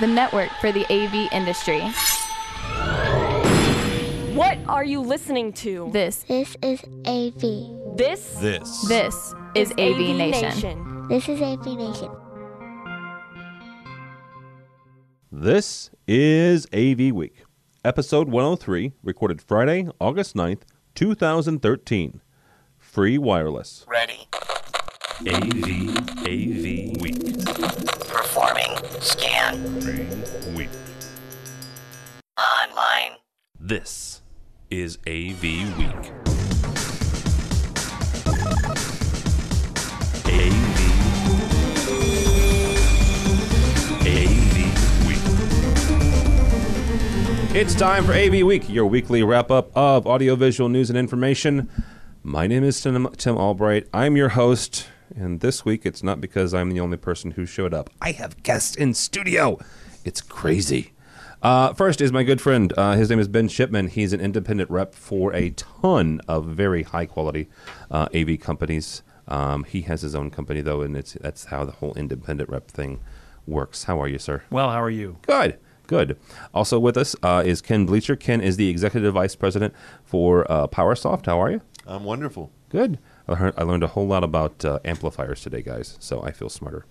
the network for the AV industry. What are you listening to? This, This is AV. This This. this is AV, Nation. This is AV Nation. This is AV Week, episode 103, recorded Friday, August 9th, 2013. Free wireless. Ready. AV, AV Week. Performing. Scan. Week. Online. This is AV Week. AV. AV Week. It's time for AV Week, your weekly wrap up of audiovisual news and information. My name is Tim Albright. I'm your host, and this week it's not because I'm the only person who showed up. I have guests in studio. It's crazy. Uh, first is my good friend. Uh, his name is Ben Shipman. He's an independent rep for a ton of very high quality uh, AV companies. Um, he has his own company though, and it's that's how the whole independent rep thing works. How are you, sir? Well, how are you? Good, good. Also with us uh, is Ken Blecher. Ken is the executive vice president for uh, PowerSoft. How are you? I'm wonderful. Good. I heard- I learned a whole lot about uh, amplifiers today, guys, so I feel smarter.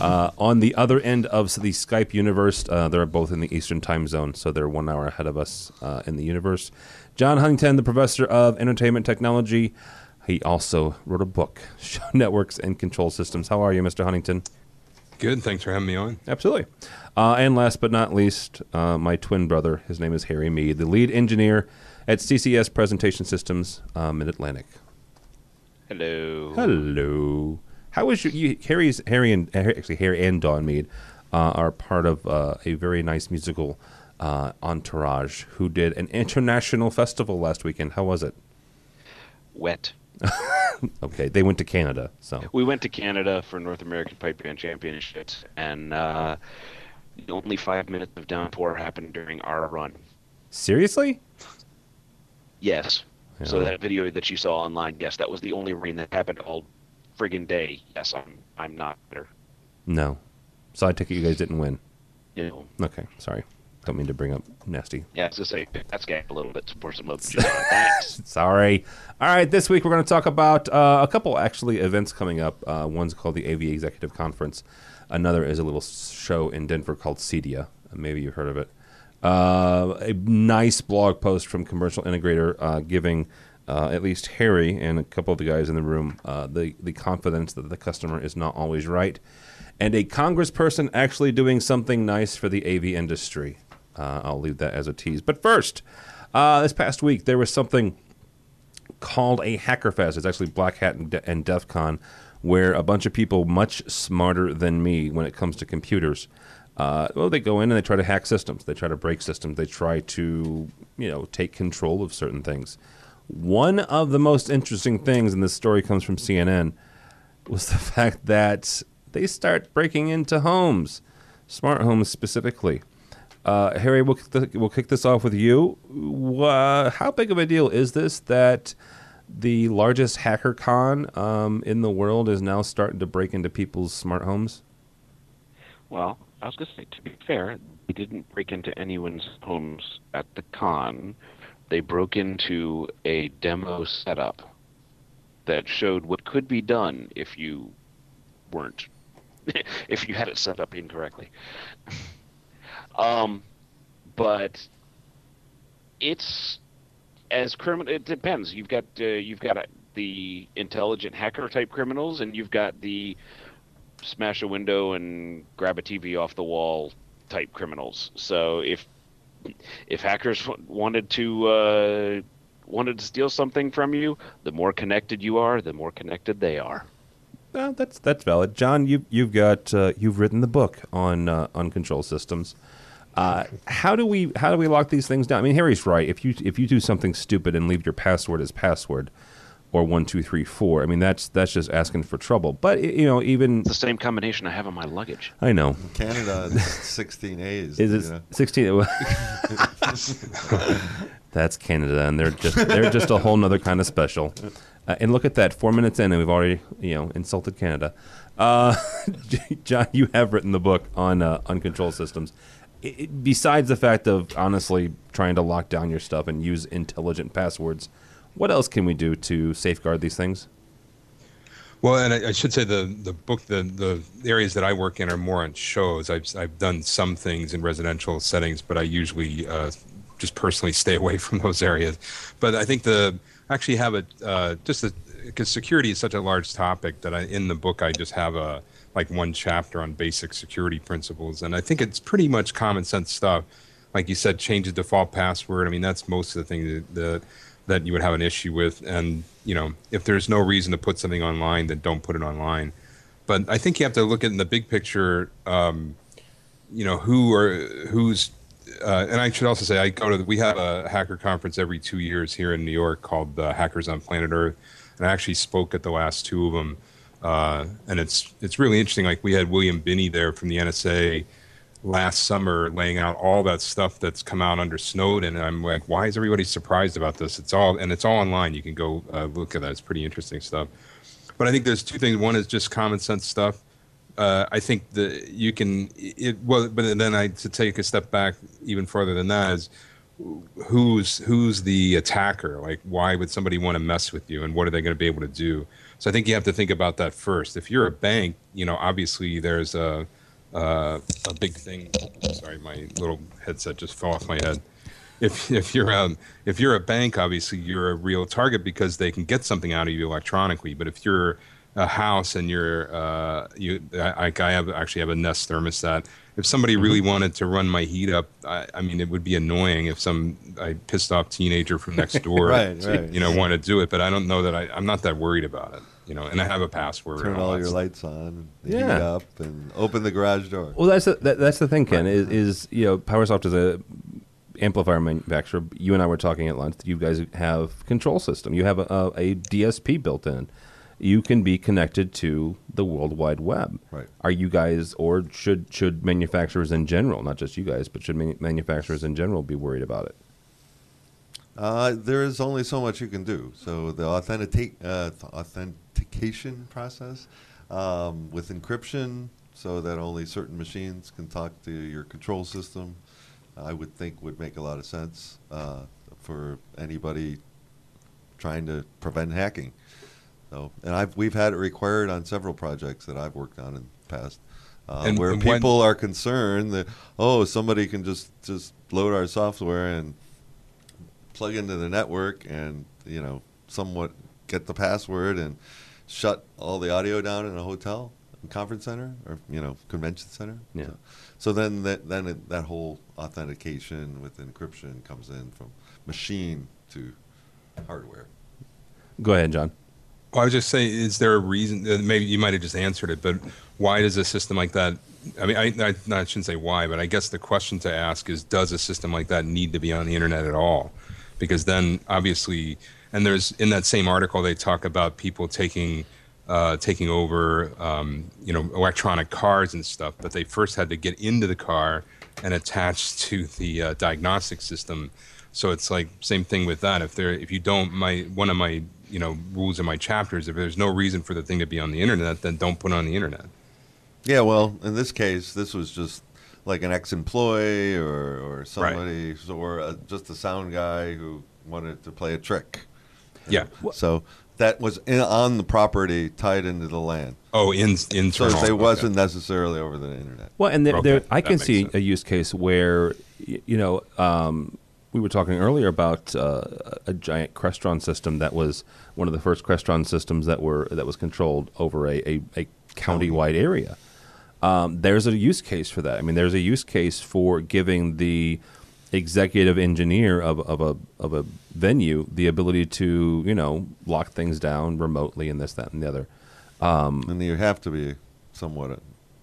Uh, on the other end of the Skype universe, uh, they're both in the Eastern time zone, so they're one hour ahead of us uh, in the universe. John Huntington, the professor of entertainment technology, he also wrote a book, Show Networks and Control Systems. How are you, Mr. Huntington? Good. Thanks for having me on. Absolutely. Uh, and last but not least, uh, my twin brother. His name is Harry Meade, the lead engineer at CCS Presentation Systems uh, Mid Atlantic. Hello. Hello. How is your, you? Harry's Harry and actually Harry and Dawn Meade uh, are part of uh, a very nice musical uh, entourage who did an international festival last weekend. How was it? Wet. Okay, they went to Canada, so We went to Canada for North American Pipe Band Championships, and uh, only five minutes of downpour happened during our run. seriously. Yes. So that video that you saw online, yes, that was the only rain that happened all friggin' day. Yes, I'm I'm not better. No. So I take it you guys didn't win. You know. Okay, sorry. Don't mean to bring up nasty Yeah, I say, pick that scab a little bit to pour some. Thanks. Sorry. All right, this week we're going to talk about uh, a couple actually events coming up. Uh, one's called the AV Executive Conference. Another is a little show in Denver called CEDIA. Maybe you've heard of it. Uh, a nice blog post from Commercial Integrator uh, giving uh, at least Harry and a couple of the guys in the room uh, the the confidence that the customer is not always right, and a congressperson actually doing something nice for the AV industry. Uh, I'll leave that as a tease. But first, uh, this past week there was something called a Hackerfest. It's actually Black Hat and, De- and DEF CON, where a bunch of people much smarter than me when it comes to computers. Uh, well, they go in and they try to hack systems. They try to break systems. They try to, you know, take control of certain things. One of the most interesting things, and this story comes from CNN, was the fact that they start breaking into homes, smart homes specifically. Uh, Harry, we'll kick, the, we'll kick this off with you. Wha how big of a deal is this that the largest hacker con um, in the world is now starting to break into people's smart homes? Well, I was going to say, to be fair, they didn't break into anyone's homes at the con. They broke into a demo setup that showed what could be done if you weren't, if you had it set up incorrectly. um, but it's as criminal. It depends. You've got uh, you've got uh, the intelligent hacker type criminals, and you've got the smash a window and grab a TV off the wall type criminals. So if if hackers wanted to uh, wanted to steal something from you, the more connected you are, the more connected they are. Well, that's that's valid. John, you you've got uh, you've written the book on uh, on control systems. Uh, how do we how do we lock these things down? I mean, Harry's right. If you if you do something stupid and leave your password as password, or one two three four, I mean that's that's just asking for trouble. But you know, even It's the same combination I have on my luggage. I know Canada, 16 A's. is it know? sixteen? that's Canada, and they're just they're just a whole nother kind of special. Uh, and look at that, four minutes in, and we've already you know insulted Canada. Uh, John, you have written the book on uh, on control systems. It, it, besides the fact of honestly trying to lock down your stuff and use intelligent passwords, what else can we do to safeguard these things? Well, and I, I, should say the the book the the areas that I work in are more on shows. I've I've done some things in residential settings, but I usually uh, just personally stay away from those areas. But I think the actually have a uh, just because security is such a large topic that I in the book I just have a like one chapter on basic security principles, and I think it's pretty much common sense stuff. Like you said, change the default password. I mean, that's most of the things that, that that you would have an issue with. And you know, if there's no reason to put something online, then don't put it online. But I think you have to look at in the big picture. Um, you know, who are who's uh, and I should also say I go to the, we have a hacker conference every two years here in New York called uh, Hackers on Planet Earth, and I actually spoke at the last two of them, uh, and it's it's really interesting. Like we had William Binney there from the NSA last summer laying out all that stuff that's come out under Snowden. And I'm like, why is everybody surprised about this? It's all and it's all online. You can go uh, look at that. It's pretty interesting stuff. But I think there's two things. One is just common sense stuff. Uh, I think that you can it well, but then I to take a step back even further than that is who's who's the attacker? Like, why would somebody want to mess with you, and what are they going to be able to do? So I think you have to think about that first. If you're a bank, you know, obviously there's a uh, a big thing. Sorry, my little headset just fell off my head. If if you're um, if you're a bank, obviously you're a real target because they can get something out of you electronically. But if you're a house and you're uh, you, I, I have actually have a Nest thermostat. If somebody really mm-hmm. wanted to run my heat up, I, I mean, it would be annoying if some I pissed off teenager from next door, right, right. you know, want to do it. But I don't know that I, I'm not that worried about it you know, and I have a password. Turn all, all your lights on, and yeah. heat up, and open the garage door. Well, that's the, that, that's the thing, Ken. Right. Is, is you know, PowerSoft is a amplifier manufacturer. You and I were talking at lunch. You guys have control system. You have a, a, a DSP built in. You can be connected to the World Wide Web. Right. Are you guys, or should should manufacturers in general, not just you guys, but should manufacturers in general be worried about it? Uh, there is only so much you can do. So the uh, authentic authentication process um, with encryption so that only certain machines can talk to your control system, I would think would make a lot of sense uh, for anybody trying to prevent hacking. So, and I've we've had it required on several projects that I've worked on in the past, uh, and, where and people are concerned that oh somebody can just just load our software and plug into the network and you know somewhat get the password and shut all the audio down in a hotel, conference center, or you know, convention center. Yeah. So, so then that then it, that whole authentication with encryption comes in from machine to hardware. Go ahead, John. Well, I was just saying, is there a reason? Uh, maybe you might have just answered it, but why does a system like that? I mean, I, I, I shouldn't say why, but I guess the question to ask is, does a system like that need to be on the internet at all? Because then, obviously, and there's in that same article they talk about people taking uh, taking over um, you know electronic cars and stuff, but they first had to get into the car and attach to the uh, diagnostic system. So it's like same thing with that. If there if you don't my one of my you know rules in my chapters, if there's no reason for the thing to be on the internet, then don't put it on the internet. Yeah, well, in this case, this was just like an ex-employee or, or somebody, right. or a, just a sound guy who wanted to play a trick. Yeah. So that was in, on the property tied into the LAN. Oh, in internal. So it wasn't okay. necessarily over the internet. Well, and there, okay. there I can see sense. a use case where, you know, um, we were talking earlier about uh, a giant Crestron system that was one of the first Crestron systems that were that was controlled over a, a, a county-wide area. Um, there's a use case for that. I mean, there's a use case for giving the executive engineer of, of a of a venue the ability to you know lock things down remotely and this that and the other. Um, and you have to be somewhat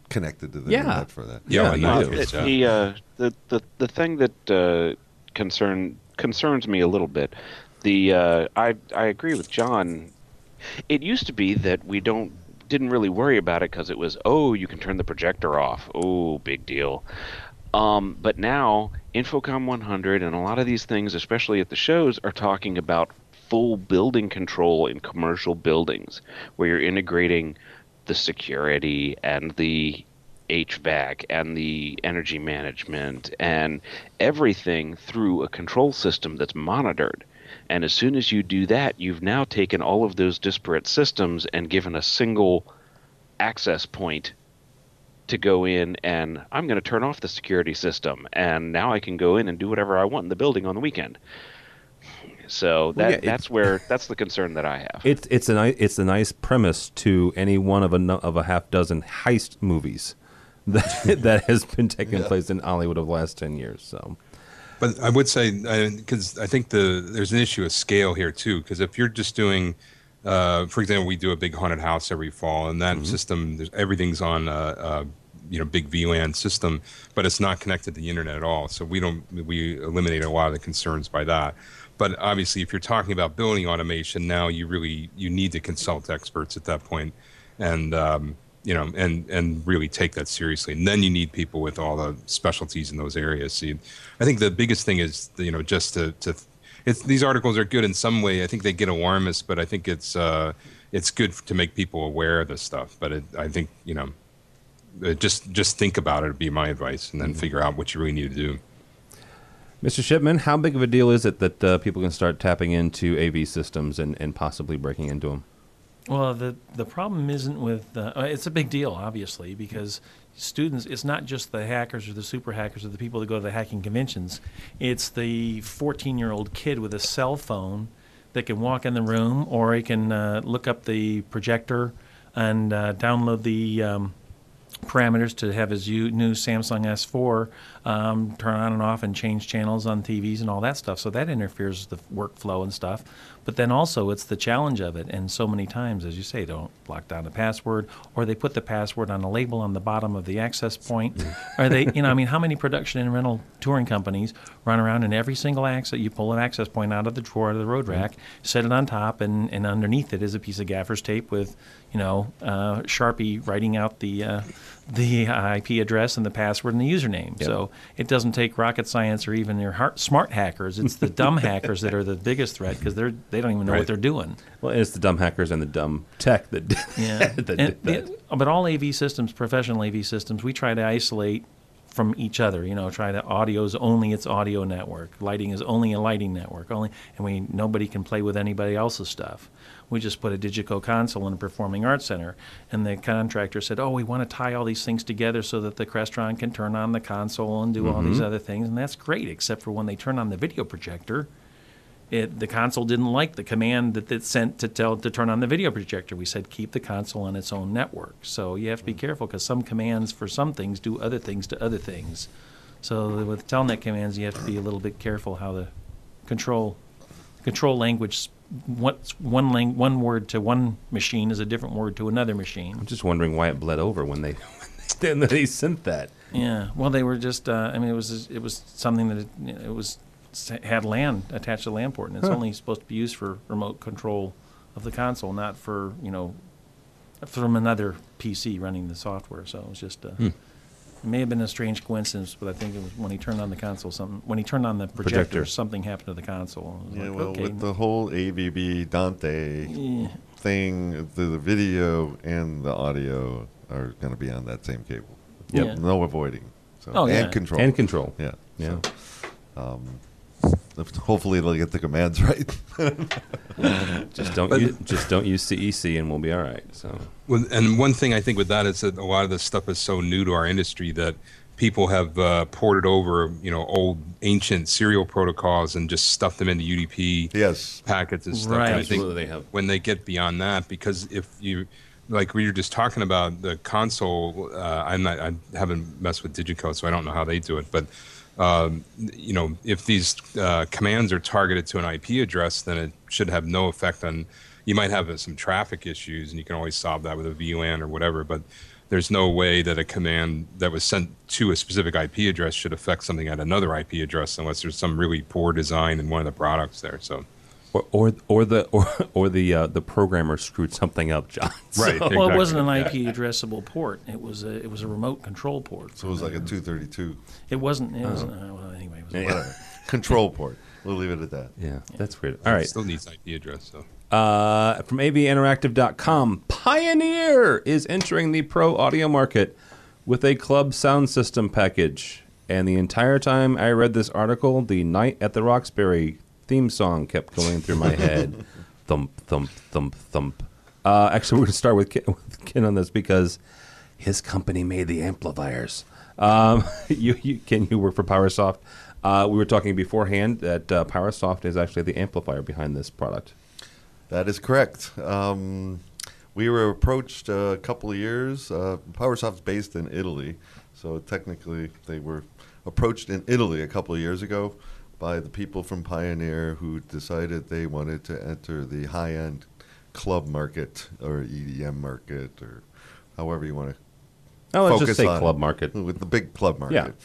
connected to the yeah. internet for that. Yeah, yeah you do. It, the, uh, the the the thing that uh, concern concerns me a little bit. The uh, I I agree with John. It used to be that we don't didn't really worry about it because it was oh you can turn the projector off oh big deal um, but now, InfoComm 100 and a lot of these things, especially at the shows, are talking about full building control in commercial buildings, where you're integrating the security and the HVAC and the energy management and everything through a control system that's monitored. And as soon as you do that, you've now taken all of those disparate systems and given a single access point to go in and I'm going to turn off the security system and now I can go in and do whatever I want in the building on the weekend. So that Well, yeah, that's where that's the concern that I have. It's it's a nice it's a nice premise to any one of a of a half dozen heist movies that that has been taking place in Hollywood over the last ten years. So But I would say because I think the there's an issue of scale here too. Because if you're just doing, uh, for example, we do a big haunted house every fall, and that system, there's, everything's on a, a you know big VLAN system, but it's not connected to the internet at all. So we don't we eliminate a lot of the concerns by that. But obviously, if you're talking about building automation, now you really you need to consult experts at that point, and um, you know, and and really take that seriously. And then you need people with all the specialties in those areas. So you, I think the biggest thing is you know just to to it's these articles are good in some way. I think they get alarmist, but I think it's uh, it's good to make people aware of this stuff. But it, I think you know, uh, just just think about it. Would be my advice, and then figure out what you really need to do. Mr. Shipman, how big of a deal is it that uh, people can start tapping into AV systems and, and possibly breaking into them? Well, the the problem isn't with uh, uh, it's a big deal, obviously, because students. It's not just the hackers or the super hackers or the people that go to the hacking conventions. It's the 14 year old kid with a cell phone that can walk in the room, or he can uh, look up the projector and uh, download the. Um, parameters to have his new Samsung S4 um, turn on and off and change channels on TVs and all that stuff. So that interferes with the workflow and stuff. But then also it's the challenge of it. And so many times, as you say, don't lock down the password, or they put the password on a label on the bottom of the access point, mm-hmm. Are they, you know, I mean, how many production and rental touring companies run around and every single access you pull an access point out of the drawer out of the road rack, mm-hmm. set it on top, and, and underneath it is a piece of gaffer's tape with, you know, uh, Sharpie writing out the uh, the IP address and the password and the username. Yep. So it doesn't take rocket science or even your heart, smart hackers. It's the dumb hackers that are the biggest threat because they're they don't even know Right. what they're doing. Well, it's the dumb hackers and the dumb tech that, Yeah. that And did that. but all AV systems, professional AV systems, we try to isolate from each other. You know, try to audio is only its audio network, lighting is only a lighting network, only, and we nobody can play with anybody else's stuff. We just put a Digico console in a performing arts center, and the contractor said, "Oh, we want to tie all these things together so that the Crestron can turn on the console and do all Mm-hmm. these other things." And that's great, except for when they turn on the video projector it, the console didn't like the command that it sent to tell to turn on the video projector. We said keep the console on its own network. So you have to be careful because some commands for some things do other things to other things. So with telnet commands, you have to be a little bit careful how the control control language. What's one lang- one word to one machine is a different word to another machine. I'm just wondering why it bled over when they when they, they sent that. Yeah. Well, they were just. Uh, I mean, it was it was something that it, it was had LAN attached to LAN port, and it's Huh. only supposed to be used for remote control of the console, not for you know from another PC running the software. So it was just. Uh, It may have been a strange coincidence, but I think it was when he turned on the console. Something when he turned on the projector, Projector. something happened to the console. I was Yeah, like, well, okay. with the whole AVB Dante Yeah. thing, the, the video and the audio are going to be on that same cable. Yep. Yeah. No avoiding. So, Oh, yeah. and control. And control. Yeah. Yeah. So, um, if- hopefully they'll get the commands right. Just don't But- use, just don't use CEC and we'll be all right. So Well, and one thing I think with that is that a lot of this stuff is so new to our industry that people have uh, ported over, you know, old ancient serial protocols and just stuffed them into UDP yes. packets and stuff. Right. And I think Absolutely they have. when they get beyond that, because if you, like we were just talking about the console, uh, I'm not, I haven't messed with Digico, so I don't know how they do it, but. Um, you know, if these uh, commands are targeted to an IP address, then it should have no effect on. You might have uh, some traffic issues, and you can always solve that with a VLAN or whatever. But there's no way that a command that was sent to a specific IP address should affect something at another IP address, unless there's some really poor design in one of the products there. So, or or, or the or, or the uh, the programmer screwed something up, John. Right. So- well, it wasn't an Exactly. IP addressable port. It was a it was a remote control port. So it was like a 232. It wasn't. It was, uh, well, anyway. It was Yeah. Whatever. Control port. We'll leave it at that. Yeah, that's weird. All right. it still needs IP address. So, Uh, from avinteractive.com, Pioneer is entering the pro audio market with a club sound system package. And the entire time I read this article, the Night at the Roxbury theme song kept going through my head. thump, thump, thump, thump. Uh, actually, we're going to start with Ken, with Ken on this because his company made the amplifiers. Um, you, you, Ken, you work for PowerSoft. Uh, we were talking beforehand that uh, PowerSoft is actually the amplifier behind this product. That is correct. Um, we were approached a couple of years. Uh, PowerSoft's based in Italy, so technically they were approached in Italy a couple of years ago by the people from Pioneer who decided they wanted to enter the high-end club market or EDM market or however you want to. Oh, let's focus just say on club market. with the big club market.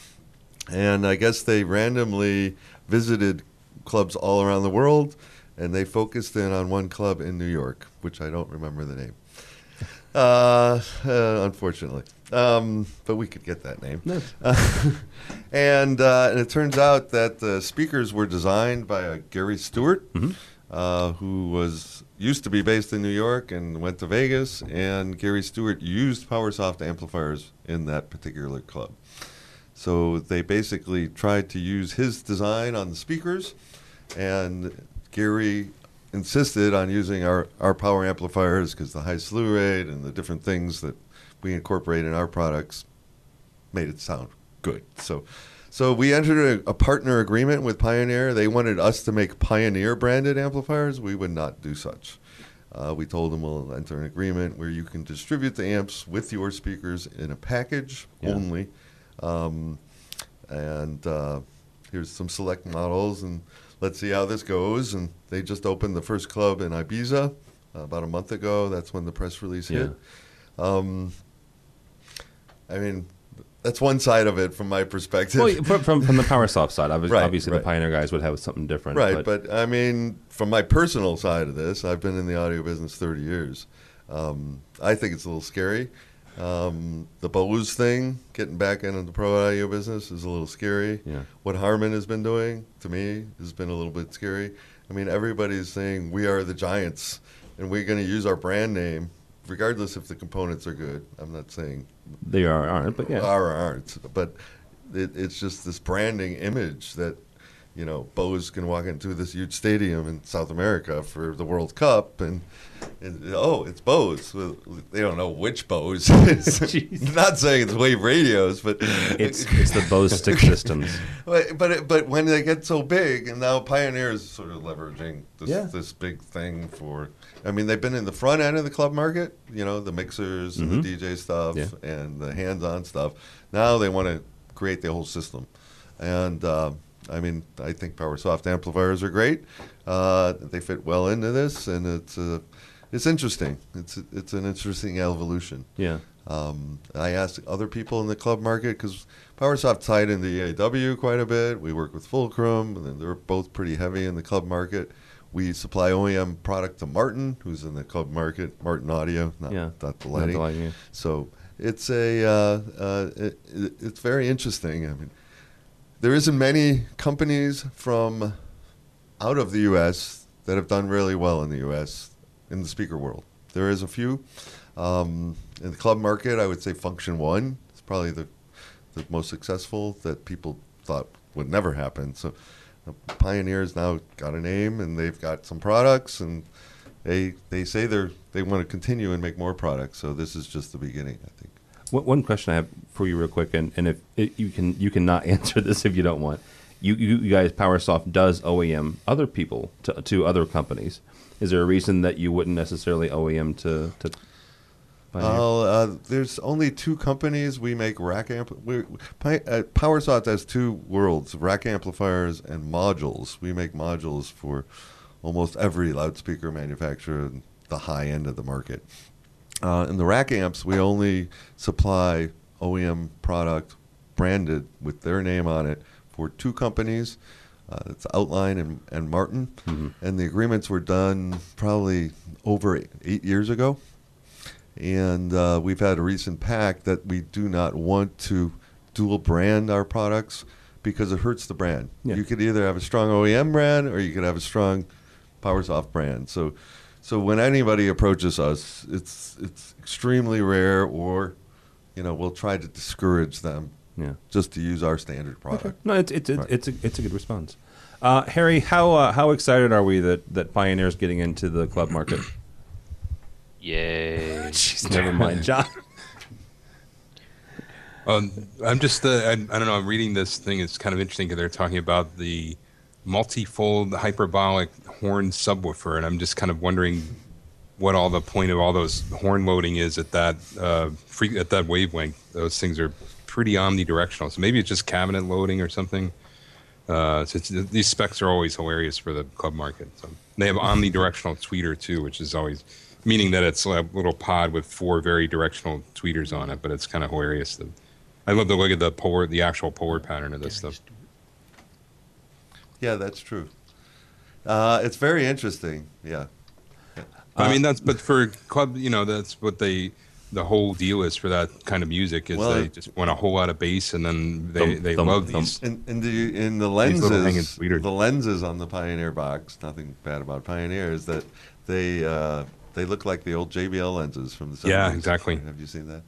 Yeah. And I guess they randomly visited clubs all around the world, and they focused in on one club in New York, which I don't remember the name. Uh, uh, unfortunately, um, but we could get that name. and uh, and it turns out that the speakers were designed by a Gary Stewart, uh, who was used to be based in New York and went to Vegas. And Gary Stewart used PowerSoft amplifiers in that particular club. So they basically tried to use his design on the speakers, and Gary insisted on using our, our power amplifiers because the high slew rate and the different things that we incorporate in our products made it sound good. So, so we entered a, a partner agreement with Pioneer. They wanted us to make Pioneer branded amplifiers. We would not do such. Uh, we told them we'll enter an agreement where you can distribute the amps with your speakers in a package Yeah. only. Um, and uh, here's some select models, and let's see how this goes. And they just opened the first club in Ibiza uh, about a month ago. That's when the press release hit. Um, I mean, that's one side of it from my perspective. Well, from, from, the PowerSoft side, obviously, Right, obviously right. the Pioneer guys would have something different. Right, but, I mean, from my personal side of this, I've been in the audio business 30 years. Um, I think it's a little scary. Um, the Bose thing, getting back into the pro audio business, is a little scary. Yeah. What Harman has been doing, to me, has been a little bit scary. I mean, everybody's saying we are the giants, and we're going to use our brand name, regardless if the components are good. I'm not saying they are aren't, but yeah. are aren't. But it, it's just this branding image that, you know, Bose can walk into this huge stadium in South America for the World Cup and, and oh, it's Bose. Well, they don't know which Bose. Not saying it's Wave Radios, but It's it's the Bose stick systems. but but, it, but when they get so big, and now Pioneer is sort of leveraging this Yeah. this big thing for. I mean, they've been in the front end of the club market. You know, the mixers and the DJ stuff Yeah. and the hands-on stuff. Now they want to create the whole system, and uh, I mean, I think PowerSoft amplifiers are great. Uh, they fit well into this, and it's uh, it's interesting. It's it's an interesting evolution. Yeah. Um, I asked other people in the club market because PowerSoft tied into EAW quite a bit. We work with Fulcrum, and they're both pretty heavy in the club market. We supply OEM product to Martin, who's in the club market, Martin Audio, not, Yeah. not the Not lighting. the lighting, yeah. So it's a uh, uh, it- it's very interesting. I mean, there isn't many companies from out of the U.S. that have done really well in the U.S. in the speaker world. There is a few. Um, in the club market, I would say Funktion-One is probably the the most successful that people thought would never happen. So uh, Pioneer's now got a name and they've got some products and they they say they're they want to continue and make more products. So this is just the beginning, I think. One, one question I have for you, real quick, and, and if it, you can you cannot answer this if you don't want. You, you you guys, PowerSoft does OEM other people to, to other companies. Is there a reason that you wouldn't necessarily OEM to to? Well, uh, there's only two companies we make rack amp. We, uh, PowerSoft has two worlds: rack amplifiers and modules. We make modules for almost every loudspeaker manufacturer in the high end of the market. Uh, in the rack amps, we only supply OEM product branded with their name on it for two companies. Uh, it's Outline and, and Martin. And the agreements were done probably over eight, eight years ago. And uh, we've had a recent pact that we do not want to dual brand our products because it hurts the brand. Yeah. You could either have a strong OEM brand or you could have a strong PowerSoft brand. So, So when anybody approaches us, it's it's extremely rare, or you know, we'll try to discourage them Yeah. just to use our standard product. No, it's it's it's, Right. it's a it's a good response. Uh, Harry, how uh, how excited are we that that Pioneer's getting into the club market? Yay. Jeez, never mind, John. Um, I'm just, uh, I, I don't know. I'm reading this thing. It's kind of interesting because they're talking about the multifold hyperbolic horn subwoofer, and I'm just kind of wondering what all the point of all those horn loading is at that uh, free, at that wavelength. Those things are pretty omnidirectional. So maybe it's just cabinet loading or something. Uh, so it's, these specs are always hilarious for the club market. So they have omnidirectional tweeter too, which is always meaning that it's a little pod with four very directional tweeters on it. But it's kind of hilarious. The, I love to look at the polar, the actual polar pattern of this stuff. Yeah, that's true. Uh, it's very interesting. Yeah. I mean, that's but for club, you know, that's what they. The whole deal is for that kind of music is Well, they just want a whole lot of bass, and then they, Thump, they thump, love thump. these. In, in the in the These little hanging lenses, tweeters. the lenses on the Pioneer box. Nothing bad about Pioneer is that they uh, they look like the old JBL lenses from the 70s. Yeah, exactly. Have you seen that?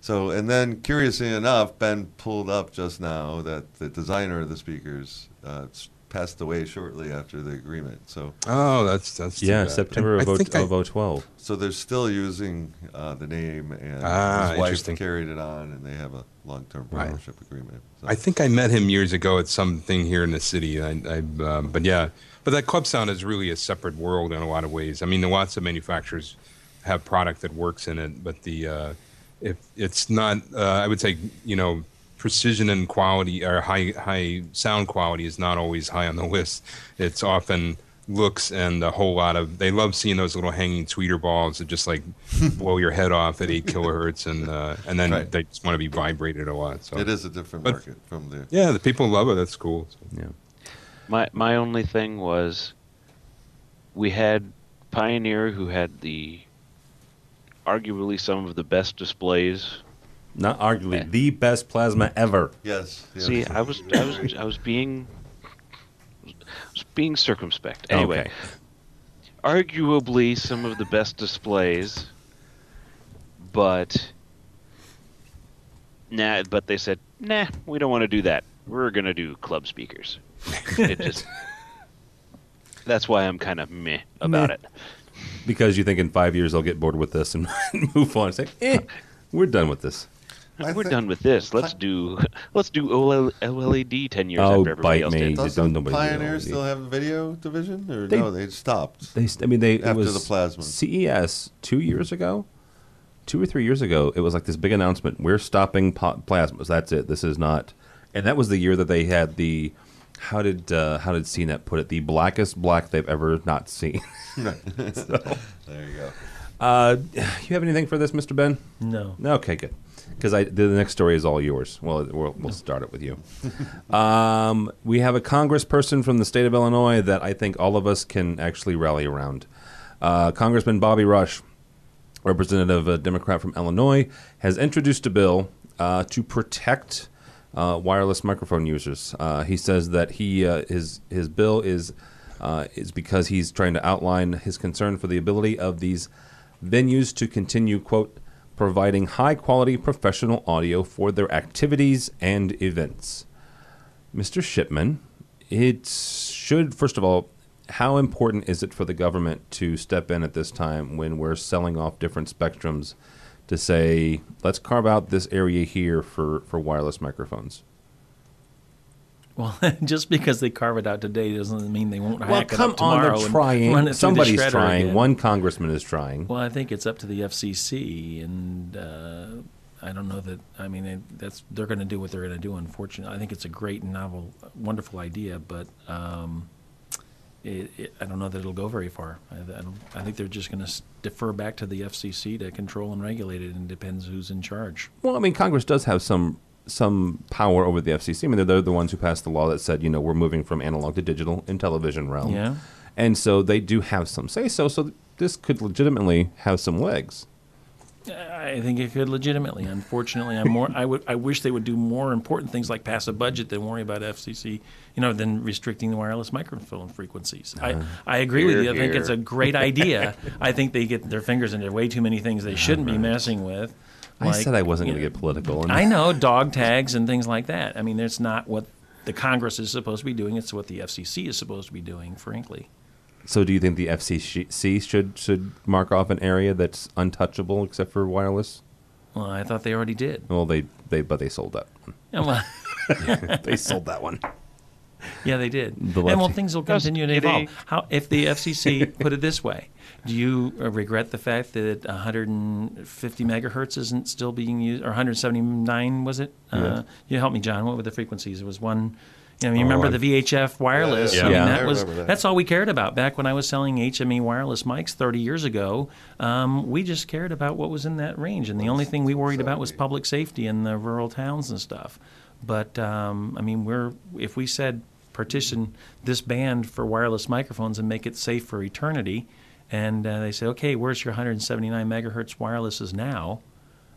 So, and then curiously enough, Ben pulled up just now that the designer of the speakers uh, s- passed away shortly after the agreement. So, Oh, that's that's too Yeah, bad. September of, o- think I- of 012. so they're still using uh, the name, and Ah, his wife carried it on, and they have a long-term Right. partnership agreement. So. I think I met him years ago at something here in the city. I, I um, but yeah, but that club sound is really a separate world in a lot of ways. I mean, lots of manufacturers have product that works in it, but the uh, if it's not, uh, I would say, you know, precision and quality or high high sound quality is not always high on the list. It's often looks and a whole lot of they love seeing those little hanging tweeter balls that just like blow your head off at eight kilohertz and uh, and then Right. they just want to be vibrated a lot. So it is a different But- market from the yeah, the people love it. That's cool. So. Yeah. My my only thing was we had Pioneer who had the arguably some of the best displays. Not arguably the best plasma ever. yes. yes. See, I was I was I was being was being circumspect. Anyway, Okay. arguably some of the best displays, but nah. But they said, nah, we don't want to do that. We're gonna do club speakers. it just that's why I'm kind of meh about Meh. it. Because you think in five years they'll get bored with this and move on. And say, eh, we're done with this. I We're think- done with this. Let's do let's do OL, OLED ten years Oh, after everybody bite else me. did. Just don't Doesn't nobody do Pioneer LED. still have a video division, or They- no? They stopped. They, st- I mean, they it After was the plasma. CES two years ago, two or three years ago. It was like this big announcement: we're stopping po- plasmas. That's it. This is not. And that was the year that they had the. How did uh, how did CNET put it? The blackest black they've ever not seen. There you go. Uh, you have anything for this, Mr. Ben? No. Okay, good. Because I the next story is all yours. Well, we'll, we'll start it with you. um, we have a congressperson from the state of Illinois that I think all of us can actually rally around. Uh, Congressman Bobby Rush, representative, of a Democrat from Illinois, has introduced a bill uh, to protect uh, wireless microphone users. Uh, he says that he uh, his his bill is uh, is because he's trying to outline his concern for the ability of these venues to continue quote providing high quality professional audio for their activities and events. Mr. Shipman, it should first of all, how important is it for the government to step in at this time when we're selling off different spectrums to say, let's carve out this area here for, for wireless microphones? Well, just because they carve it out today doesn't mean they won't Well, hack come it up on, tomorrow they're and trying. run it through the Somebody's trying. again. One congressman is trying. Well, I think it's up to the FCC, and uh, I don't know that. I mean, it, that's they're going to do what they're going to do. Unfortunately, I think it's a great, novel, wonderful idea, but um, it, it, I don't know that it'll go very far. I, I, don't, I think they're just going to defer back to the FCC to control and regulate it, and it depends who's in charge. Well, I mean, Congress does have some some power over the FCC. I mean, they're, they're the ones who passed the law that said, you know, we're moving from analog to digital in television realm. Yeah. And so they do have some say so. So this could legitimately have some legs. I think it could legitimately. Unfortunately, I'm more. I would. I wish they would do more important things like pass a budget than worry about FCC. You know, than restricting the wireless microphone frequencies. I, uh-huh. I agree with you. I think it's a great idea. I think they get their fingers into way too many things they ah, shouldn't be messing with. I said I wasn't going to get political. And I know dog tags and things like that. I mean, that's not what the Congress is supposed to be doing. It's what the FCC is supposed to be doing. Frankly. So, do you think the FCC should should mark off an area that's untouchable except for wireless? Well, I thought they already did. Well, they they but they sold that. one. Yeah, well, they sold that one. yeah, they did. The and well, things will continue to evolve. How if the FCC put it this way? Do you uh, regret the fact that 150 megahertz isn't still being used, or 179 was it? Uh, you help me, John. What were the frequencies? It was one. You know, you Oh, remember I- the VHF wireless? Yeah, I mean, yeah. that I was remember that. that's all we cared about back when I was selling HME wireless mics 30 years ago. Um, we just cared about what was in that range, and the only thing we worried about was public safety in the rural towns and stuff. But um, I mean, we're if we said partition this band for wireless microphones and make it safe for eternity, and uh, they say, okay, where's your 179 megahertz wirelesses now?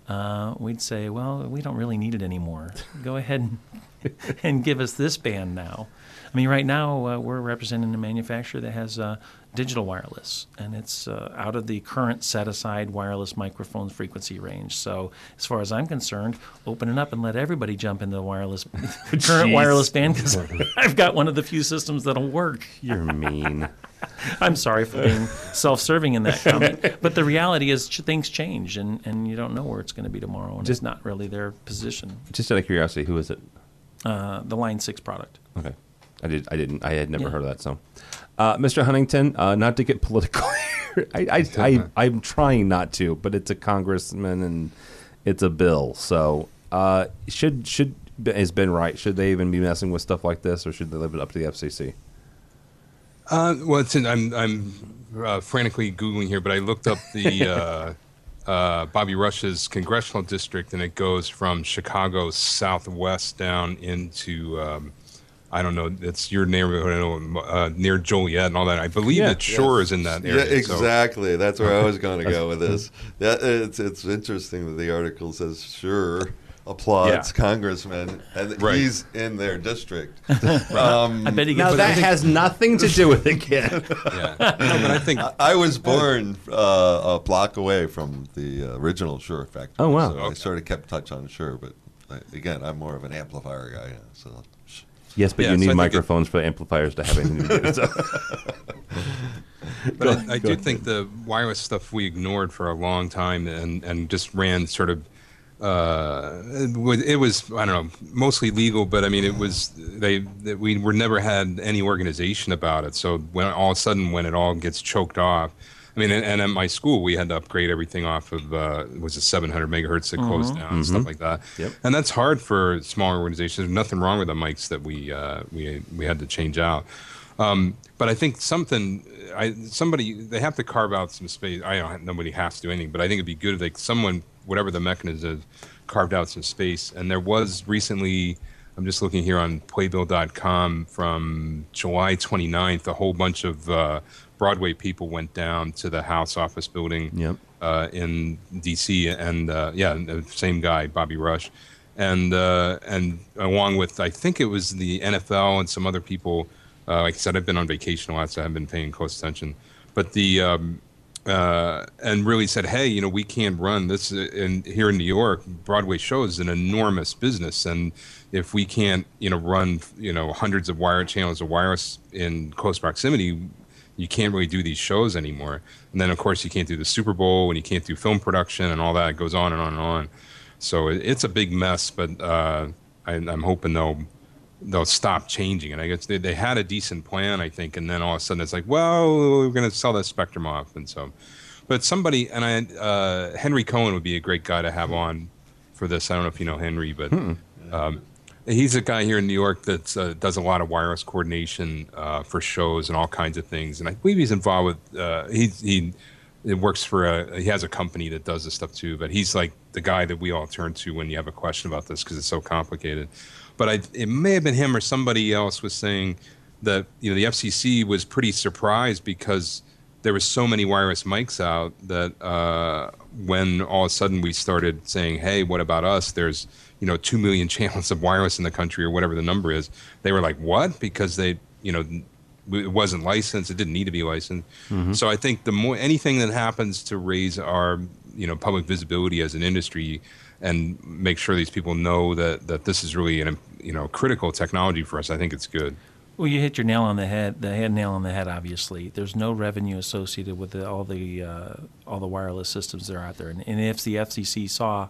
Uh, we'd say, well, we don't really need it anymore. Go ahead and, and give us this band now. I mean, right now uh, we're representing a manufacturer that has uh, digital wireless, and it's uh, out of the current set aside wireless microphone frequency range. So, as far as I'm concerned, open it up and let everybody jump into the wireless current wireless band because I've got one of the few systems that'll work. You're mean. I'm sorry for being self-serving in that comment, but the reality is ch- things change, and, and you don't know where it's going to be tomorrow, and Just- it's not really their position. Just out of curiosity, who is it? Uh, the Line Six product. Okay, I did. I didn't. I had never Yeah. heard of that. So, uh, Mr. Huntington, uh, not to get political, here, I, I, I, I'm trying not to, but it's a congressman and it's a bill. So, uh, should should has been right? Should they even be messing with stuff like this, or should they leave it up to the FCC? Uh, well, it's in, I'm I'm uh, frantically googling here, but I looked up the uh, uh, Bobby Rush's congressional district, and it goes from Chicago southwest down into um, I don't know. It's your neighborhood, I know, uh, near Joliet and all that. I believe Yeah. that Shure is in that area. Yeah, so- exactly. That's where I was going to go with this. That, it's it's interesting that the article says Shure applauds Yeah. congressman, and Right. he's in their district. um, I bet he Now that has nothing to do with it, kid. yeah. No, but I think I was born uh, a block away from the uh, original Shure factory. Oh, wow. So I sort of kept touch on Shure, but I, again, I'm more of an amplifier guy. So sh- yes, but Yeah, you need I think it- microphones for amplifiers to have anything to do. with it. So. But I, I do think the wireless stuff we ignored for a long time and, and just ran sort of. Uh, it was, I don't know mostly legal, but I mean it was they that we were never had any organization about it. So when all of a sudden when it all gets choked off, I mean and, and at my school we had to upgrade everything off of uh, it was a 700 megahertz that closed down and stuff like that. Yep. And that's hard for smaller organizations. There's nothing wrong with the mics that we uh, we we had to change out. Um, but I think something, I somebody they have to carve out some space. I don't. Nobody has to do anything, but I think it'd be good if like someone, whatever the mechanism, is, carved out some space. And there was recently, I'm just looking here on Playbill.com from July 29th, a whole bunch of uh, Broadway people went down to the House office building Yep. uh, in D.C. and uh, yeah, the same guy, Bobby Rush, and uh, and along with I think it was the NFL and some other people. Uh, like I said, I've been on vacation a lot, so I haven't been paying close attention. But the um, uh, and really said, hey, you know, we can't run this. And here in New York, Broadway shows an enormous business, and if we can't, you know, run, you know, hundreds of wire channels of wireless in close proximity, you can't really do these shows anymore. And then, of course, you can't do the Super Bowl and you can't do film production and all that. It goes on and on and on. So it, it's a big mess, but uh, I, I'm hoping they'll they'll stop changing it. I guess they, they had a decent plan, I think, and then all of a sudden it's like, well, we're going to sell that spectrum off, and so. But somebody and I, uh, Henry Cohen would be a great guy to have on for this. I don't know if you know Henry, but um, he's a guy here in New York that uh, does a lot of wireless coordination uh, for shows and all kinds of things. And I believe he's involved with uh, he he it works for a he has a company that does this stuff too. But he's like the guy that we all turn to when you have a question about this because it's so complicated. But I, it may have been him or somebody else was saying that you know the FCC was pretty surprised because there was so many wireless mics out that uh, when all of a sudden we started saying, "Hey, what about us?" There's you know two million channels of wireless in the country or whatever the number is. They were like, "What?" Because they you know it wasn't licensed. It didn't need to be licensed. Mm-hmm. So I think the more anything that happens to raise our you know public visibility as an industry and make sure these people know that that this is really an you know critical technology for us, I think it's good. Well, you hit your nail on the head. The head nail on the head. Obviously, there's no revenue associated with the, all the uh, all the wireless systems that are out there. And, and, if the FCC saw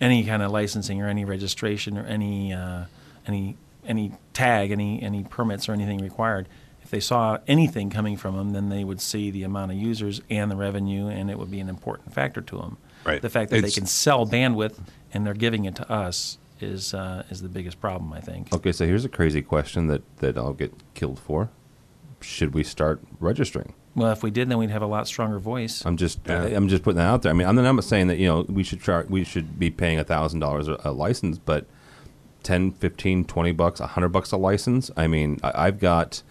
any kind of licensing or any registration or any uh, any any tag, any any permits or anything required, if they saw anything coming from them, then they would see the amount of users and the revenue, and it would be an important factor to them. Right. The fact that It's- they can sell bandwidth and they're giving it to us is uh, is the biggest problem, I think. Okay, so here's a crazy question that, that I'll get killed for. Should we start registering? Well, if we did, then we'd have a lot stronger voice. I'm just Yeah. Uh, I'm just putting that out there. I mean, I'm not saying that you know we should char- we should be paying thousand dollars a license, but 10, 15, 20 bucks, hundred bucks a license. I mean, I, I've got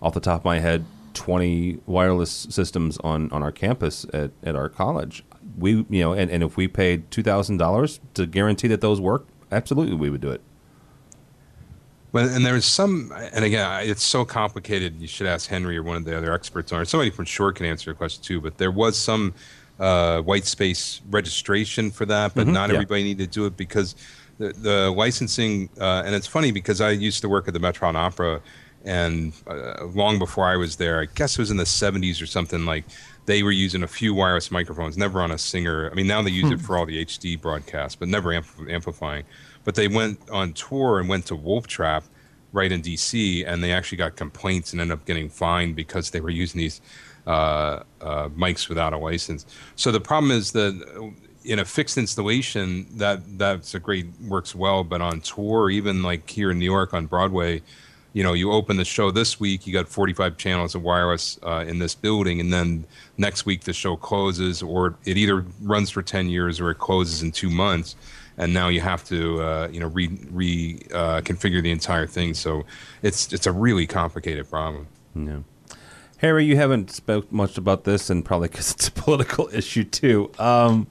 off the top of my head 20 wireless systems on, on our campus at, at our college. We you know, and, and if we paid two thousand dollars to guarantee that those work, absolutely we would do it. Well, and there's some, and again, it's so complicated. You should ask Henry or one of the other experts on it. Somebody from Shure can answer your question too. But there was some uh, white space registration for that, but not yeah. everybody needed to do it because the, the licensing. Uh, and it's funny because I used to work at the Metropolitan Opera, and uh, long before I was there, I guess it was in the 70s or something. Like they were using a few wireless microphones, never on a singer. I mean, now they use it for all the HD broadcasts, but never ampl- amplifying. But they went on tour and went to Wolf Trap right in DC, and they actually got complaints and ended up getting fined because they were using these uh, uh, mics without a license. So the problem is that in a fixed installation, that that's a great works well, but on tour, even like here in New York on Broadway, you know, you open the show this week, you got 45 channels of wireless uh, in this building, and then next week the show closes, or it either runs for 10 years or it closes in two months, and now you have to, uh, you know, re, re uh, configure the entire thing. So it's it's a really complicated problem. Yeah. Harry, you haven't spoke much about this, and probably because it's a political issue too. Um,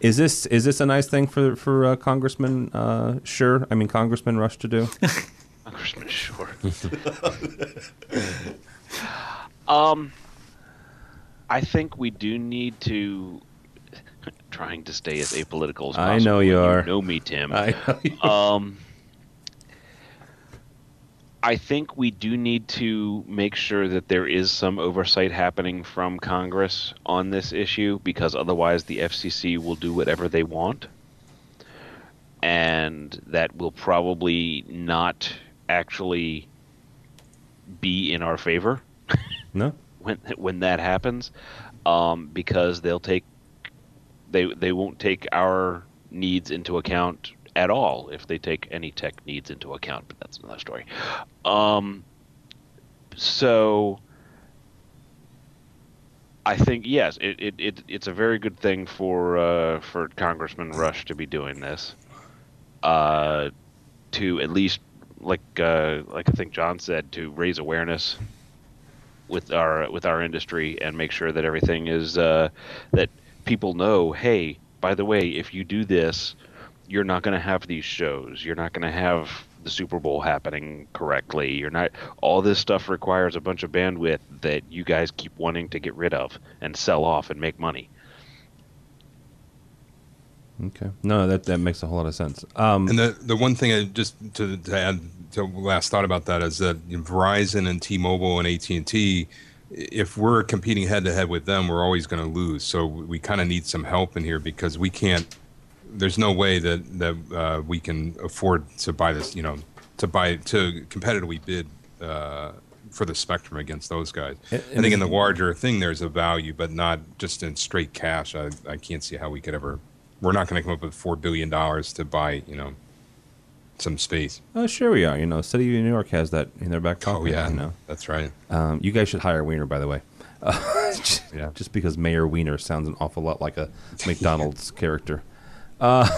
is this is this a nice thing for for uh, Congressman uh, Sure? I mean, Congressman Rush to do. Congressman Sure. um, I think we do need to. Trying to stay as apolitical as possible. I know you are. know me, Tim. I know you- Um, I think we do need to make sure that there is some oversight happening from Congress on this issue because otherwise the FCC will do whatever they want. And that will probably not actually be in our favor no. when when that happens, um, because they'll take they they won't take our needs into account at all if they take any tech needs into account. But that's another story. Um, so I think yes, it, it, it it's a very good thing for uh, for Congressman Rush to be doing this. Uh, to at least like uh, like I think John said to raise awareness with our with our industry and make sure that everything is uh, that people know. Hey, by the way, if you do this, you're not going to have these shows. You're not going to have the Super Bowl happening correctly. You're not. All this stuff requires a bunch of bandwidth that you guys keep wanting to get rid of and sell off and make money. Okay. No, that that makes a whole lot of sense. Um, And the the one thing I just to, to add to last thought about that is that Verizon and T-Mobile and AT and T, if we're competing head to head with them, we're always going to lose. So we kind of need some help in here because we can't. There's no way that that uh, we can afford to buy this. You know, to buy to competitively bid. Uh, for the spectrum against those guys, And- I think in the larger thing there's a value, but not just in straight cash. I, I can't see how we could ever. We're not going to come up with four billion dollars to buy, you know, some space. oh, sure we are. You know, City of New York has that in their back pocket. Oh yeah, You know, that's right. um, you guys should hire Weiner, by the way. Uh, Yeah. Just because Mayor Weiner sounds an awful lot like a McDonald's character. Uh,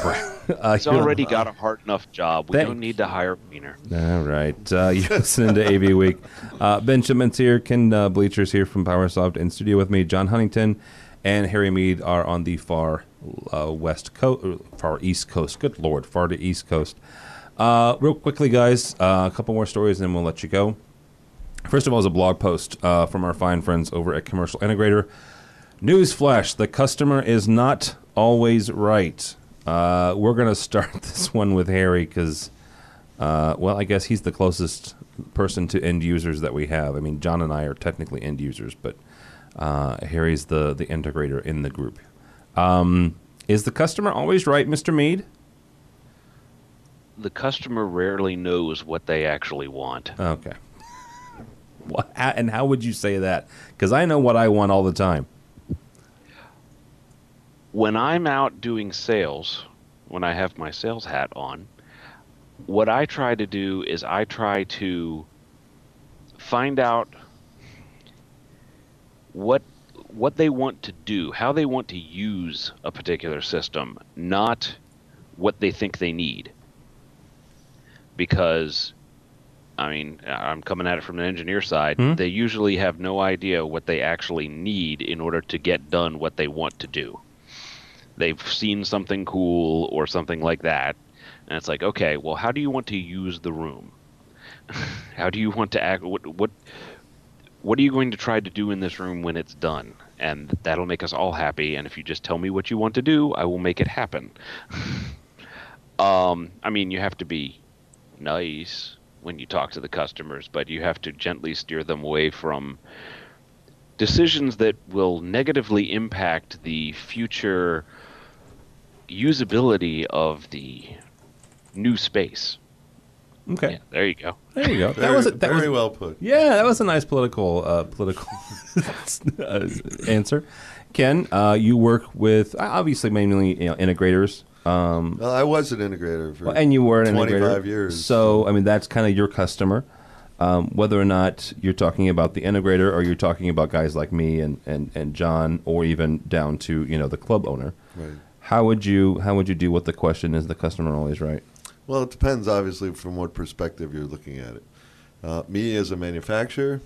uh, He's already got a hard enough job. We Thank- don't need to hire Weiner. All right. Uh, you're listening to AV Week. Uh, ben Shipman's here. Ken uh, Blecher's here from PowerSoft in studio with me. John Huntington and Harry Meade are on the far uh, west coast, far east coast. Good Lord, far to east coast. Uh, real quickly, guys, uh, a couple more stories and then we'll let you go. First of all, is a blog post uh, from our fine friends over at Commercial Integrator. Newsflash: the customer is not always right. Uh, we're going to start this one with Harry because, uh, well, I guess he's the closest person to end users that we have. I mean, John and I are technically end users, but uh, Harry's the the integrator in the group. Um, is the customer always right, Mister Meade? The customer rarely knows what they actually want. Okay. And how would you say that? Because I know what I want all the time. when I'm out doing sales, when I have my sales hat on, what I try to do is I try to find out what what they want to do, how they want to use a particular system, not what they think they need. Because I mean, I'm coming at it from the engineer side. Hmm? They usually have no idea what they actually need in order to get done what they want to do they've seen something cool or something like that and it's like okay well how do you want to use the room how do you want to act what what what are you going to try to do in this room when it's done and that'll make us all happy and if you just tell me what you want to do i will make it happen um i mean you have to be nice when you talk to the customers but you have to gently steer them away from decisions that will negatively impact the future usability of the new space. Okay. Yeah, there you go. There you go. Very, that was a, that very was, well put. Yeah, that was a nice political uh, political uh, answer. Ken, uh, you work with obviously mainly you know, integrators. Um, Well, I was an integrator for well, and you were an 25 integrator. years. So, I mean, that's kind of your customer. Um, whether or not you're talking about the integrator or you're talking about guys like me and, and, and John or even down to, you know, the club owner, Right. how would you how would you deal with the question is the customer always right? Well, it depends, obviously, from what perspective you're looking at it. Uh, me as a manufacturer,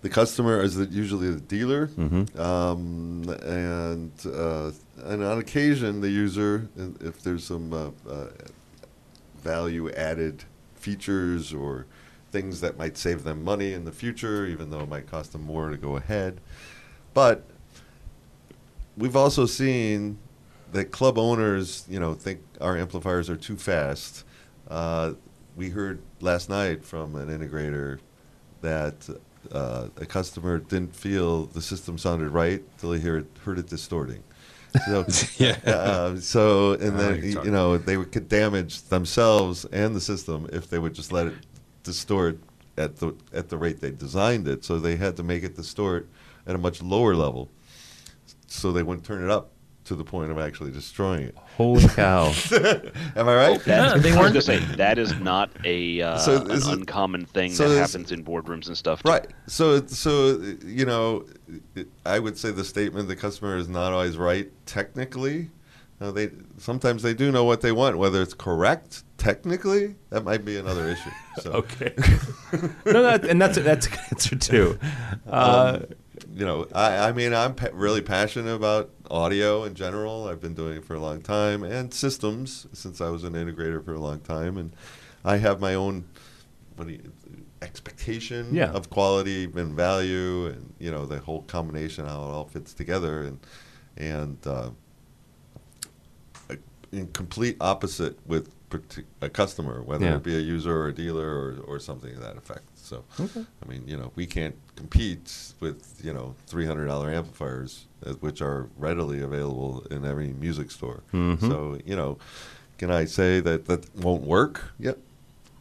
the customer is the, usually the dealer, Mhm. um, and uh, and on occasion the user, if there's some uh, uh, value added features or things that might save them money in the future, even though it might cost them more to go ahead. But we've also seen that club owners, you know, think our amplifiers are too fast. Uh, we heard last night from an integrator that uh, a customer didn't feel the system sounded right till he heard, heard it distorting. So, Yeah. uh, so and then you're you know they would could damage themselves and the system if they would just let it distort at the at the rate they designed it. So they had to make it distort at a much lower level, so they wouldn't turn it up to the point of actually destroying it. Holy cow. Am I right? Yeah, That's, they I was weren't- gonna say that is not a uh, So an this uncommon thing so that happens in boardrooms and stuff. too. Right. So, so you know, I would say the statement the customer is not always right technically. Uh, they sometimes they do know what they want, whether it's correct technically. That might be another issue. So, okay. no, that, and that's that's a good answer too. Uh, um, you know, I, I mean, I'm pa- really passionate about audio in general. I've been doing it for a long time, and systems since I was an integrator for a long time, and I have my own what do you, expectation Yeah. of quality and value, and you know the whole combination how it all fits together, and and uh, a- in complete opposite with a customer, whether Yeah. it be a user or a dealer or, or something to that effect. So, I mean, you know, we can't compete with you know three hundred dollar amplifiers, uh, which are readily available in every music store. Mhm. So, you know, can I say that that won't work? Yep.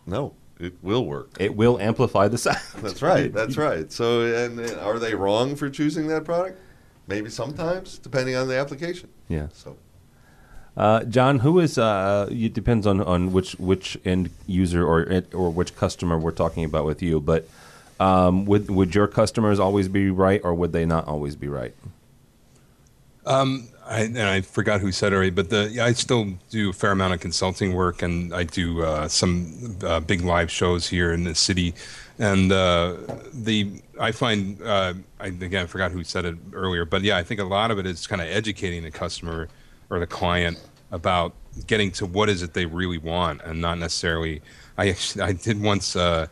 No, it will work. it will amplify the sound. That's right. That's right. So, and, and are they wrong for choosing that product? Maybe sometimes, depending on the application. Yeah. So, Uh, John, who is? Uh, it depends on, on which which end user or or which customer we're talking about with you. But um, would would your customers always be right, or would they not always be right? Um, I, and I forgot who said it already, but the I still do a fair amount of consulting work, and I do uh, some uh, big live shows here in the city. And uh, the I find uh, I again I forgot who said it earlier, but yeah, I think a lot of it is kind of educating the customer or the client about getting to what is it they really want, and not necessarily. I actually, I did once. Uh,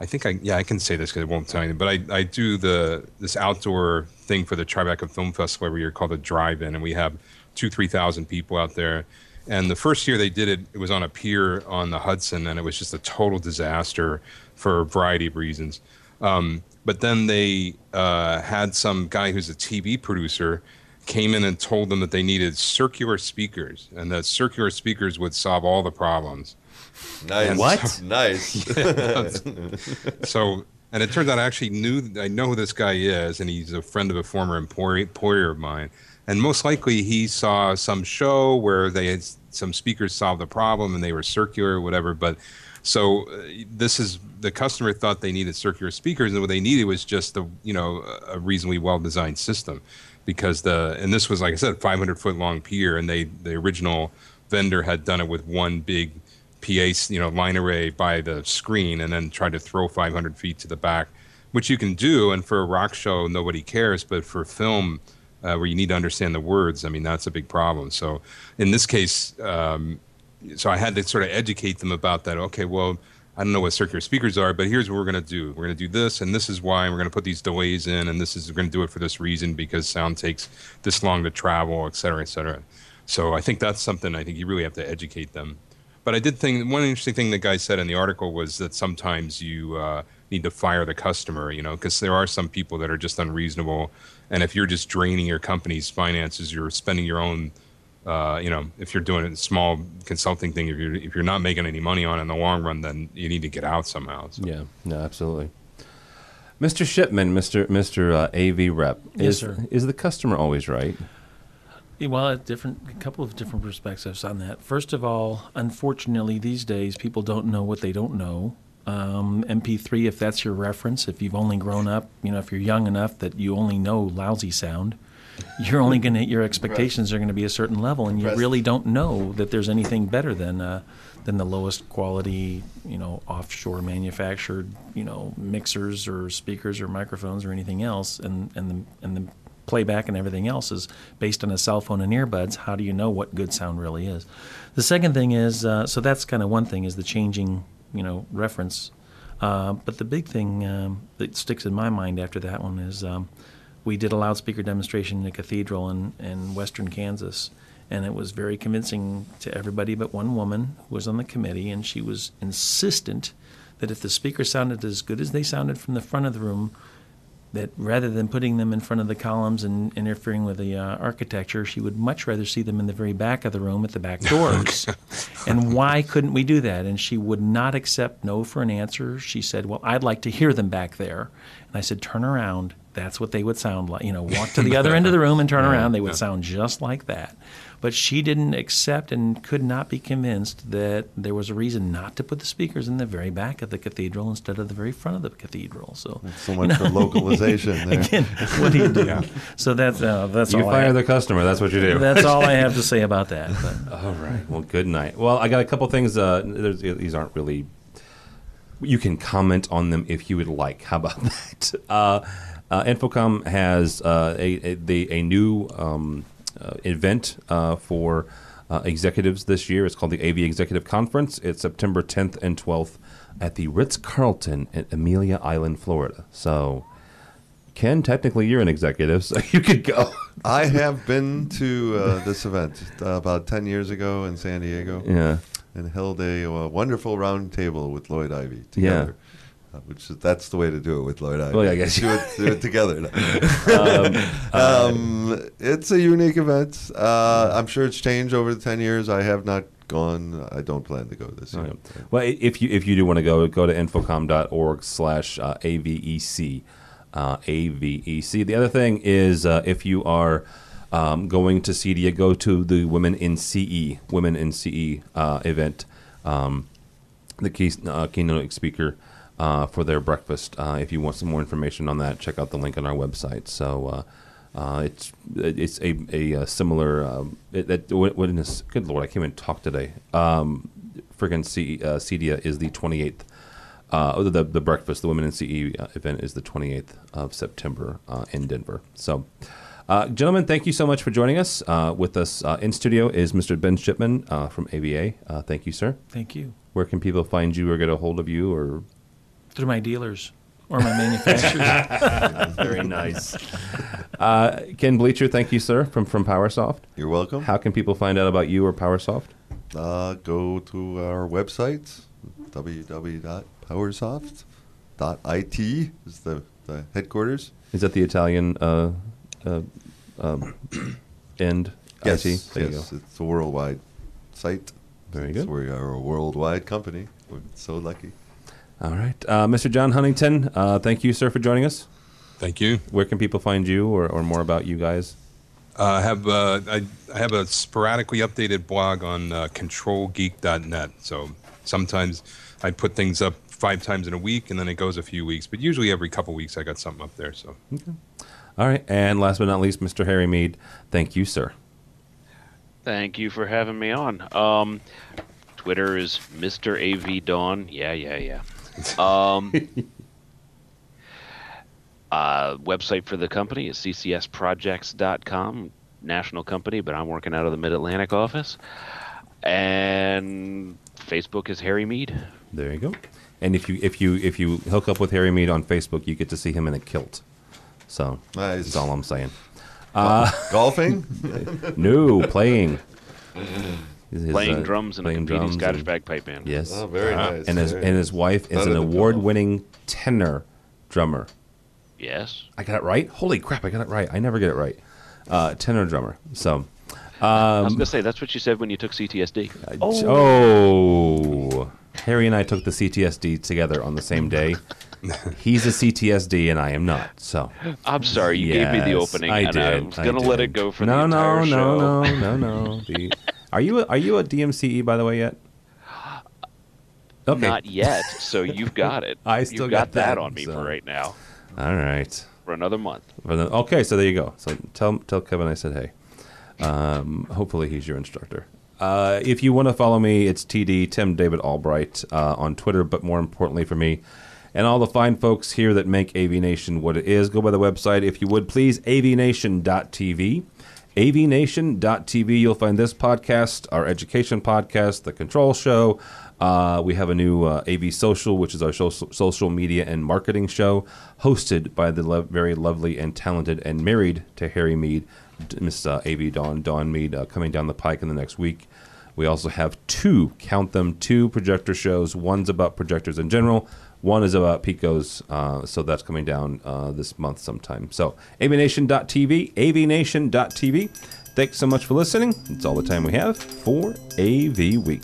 I think I yeah I can say this because it won't tell you, but I, I do the this outdoor thing for the Tribeca Film Festival every year called the Drive-In, and we have two three thousand people out there. And the first year they did it, it was on a pier on the Hudson, and it was just a total disaster for a variety of reasons. Um, but then they uh, had some guy who's a TV producer came in and told them that they needed circular speakers, and that circular speakers would solve all the problems. Nice. And what? So, nice. yeah, so, and it turns out I actually knew, I know who this guy is, and he's a friend of a former employer of mine. And most likely he saw some show where they had some speakers solve the problem and they were circular or whatever. But so uh, this is the customer thought they needed circular speakers, and what they needed was just a you know a reasonably well designed system, because the and this was like I said, 500 foot long pier, and they the original vendor had done it with one big PA, you know, line array by the screen and then tried to throw 500 feet to the back, which you can do. And for a rock show, nobody cares. But for film, uh, where you need to understand the words, I mean, that's a big problem. So in this case, um, so I had to sort of educate them about that. Okay, well, I don't know what circular speakers are, but here's what we're going to do. We're going to do this, and this is why. We're going to put these delays in, and this is going to do it for this reason because sound takes this long to travel, et cetera, et cetera. So I think that's something I think you really have to educate them but I did think one interesting thing the guy said in the article was that sometimes you uh, need to fire the customer, you know, because there are some people that are just unreasonable, and if you're just draining your company's finances, you're spending your own, uh, you know, if you're doing a small consulting thing, if you're if you're not making any money on it in the long run, then you need to get out somehow. So. Yeah, no, absolutely. Mr. Shipman, Mr. Mr. Uh, AV rep, yes, is, sir. is the customer always right? Well, a different, a couple of different perspectives on that. First of all, unfortunately, these days people don't know what they don't know. Um, MP3, if that's your reference, if you've only grown up, you know, if you're young enough that you only know lousy sound, you're only going to, your expectations are going to be a certain level, and you really don't know that there's anything better than uh, than the lowest quality, you know, offshore manufactured, you know, mixers or speakers or microphones or anything else, and and the and the playback and everything else is based on a cell phone and earbuds. How do you know what good sound really is? The second thing is, uh, so that's kind of one thing is the changing, you know, reference. Uh, but the big thing um, that sticks in my mind after that one is um, we did a loudspeaker demonstration in a cathedral in, in western Kansas. And it was very convincing to everybody but one woman who was on the committee, and she was insistent that if the speaker sounded as good as they sounded from the front of the room, that rather than putting them in front of the columns and interfering with the uh, architecture, she would much rather see them in the very back of the room at the back doors. and why couldn't we do that? And she would not accept no for an answer. She said, Well, I'd like to hear them back there. And I said, Turn around. That's what they would sound like. You know, walk to the other end of the room and turn around. They would sound just like that. But she didn't accept and could not be convinced that there was a reason not to put the speakers in the very back of the cathedral instead of the very front of the cathedral. So so much you know, for localization there. Again, what do you do? yeah. So that's uh, that's all. you all fire I, the customer. That's what you do. That's all I have to say about that. But. All right. Well, good night. Well, I got a couple things. Uh, these aren't really. You can comment on them if you would like. How about that? Uh, uh, InfoComm has uh, a, a, the, a new um, uh, event uh, for uh, executives this year. It's called the AV Executive Conference. It's September 10th and 12th at the Ritz Carlton at Amelia Island, Florida. So, Ken, technically you're an executive, so you could go. I have been to uh, this event uh, about 10 years ago in San Diego. Yeah. And held a, a wonderful round table with Lloyd Ivy together. Yeah. Uh, which that's the way to do it with Lloyd Ivy. Well, I guess do it, do it together. um, um, it's a unique event. Uh, I'm sure it's changed over the ten years. I have not gone. I don't plan to go this year. Right. Well, if you if you do want to go, go to infocomm.org slash uh, avec. Uh, AVEC. The other thing is uh, if you are um, going to CEDIA, go to the Women in CE Women in CE uh, event. Um, the key, uh, keynote speaker uh, for their breakfast. Uh, if you want some more information on that, check out the link on our website. So, uh, Uh, it's it's a a, uh similar. Um, it, what is, good lord, I came and talked today. Um, friggin' C, uh, CEDIA is the 28th. Uh, the the breakfast, the Women in CE event is the 28th of September uh, in Denver. So, uh, gentlemen, thank you so much for joining us. Uh, with us uh, in studio is Mr. Ben Shipman uh, from AVA. Uh, thank you, sir. Thank you. Where can people find you or get a hold of you or Through my dealers or my manufacturers. Very nice. Uh, Ken Blecher, thank you, sir, from from PowerSoft. You're welcome. How can people find out about you or PowerSoft? Uh, go to our website, www.powersoft.it is the, the headquarters. Is that the Italian uh, uh, um, end? Yes, IT? There you yes, go. it's a worldwide site. Very So good. we are a worldwide company. We're so lucky. All right, uh, Mr. John Huntington, uh, thank you, sir, for joining us. Thank you. Where can people find you or, or more about you guys? Uh, I have uh, I, I have a sporadically updated blog on uh, controlgeek.net. So sometimes I put things up five times in a week, and then it goes a few weeks. But usually every couple weeks I got something up there. So Okay. All right, and last but not least, Mr. Harry Meade, thank you, sir. Thank you for having me on. Um, Twitter is Mr. AV Dawn. Yeah, yeah, yeah. Um, uh, website for the company is ccsprojects.com. National company, but I'm working out of the Mid Atlantic office. And Facebook is Harry Meade. There you go. And if you if you if you hook up with Harry Meade on Facebook, you get to see him in a kilt. So Nice. that's all I'm saying. Golfing? No, playing. His, Playing uh, drums in a playing competing Scottish and- bagpipe band. Yes. oh, very nice. and his very and his nice. wife is an award-winning tenor drummer. Yes. I got it right. Holy crap! I got it right. I never get it right. Uh, tenor drummer. So, I Um, was going to say, that's what you said when you took CTSD. oh. Harry and I took the CTSD together on the same day. He's a CTSD and I am not. So I'm sorry, you gave me the opening, I and did. I was I going to let it go for no, the entire no, show. no, no, no, no. The, are you a, are you a DMCE by the way yet? Okay. Not yet, so you've got it. I still you've got got, that that, on me so. for right now, All right. for another month. For the- okay, so there you go. So tell tell Kevin I said hey. Um, hopefully he's your instructor. Uh, if you want to follow me, it's TD Tim David Albright uh, on Twitter. But more importantly for me, and all the fine folks here that make AV Nation what it is, go by the website if you would please avnation.tv. avnation.tv. You'll find this podcast, our education podcast, the Control Show. Uh, we have a new uh, AV Social, which is our social, social media and marketing show, hosted by the lo- very lovely and talented and married to Harry Meade, Miss uh, AV Dawn Dawn Meade, uh, coming down the pike in the next week. We also have two, count them, two projector shows. One's about projectors in general. One is about Pico's, uh, so that's coming down uh, this month sometime. So, avnation.tv, avnation.tv. Thanks so much for listening. It's all the time we have for AV Week.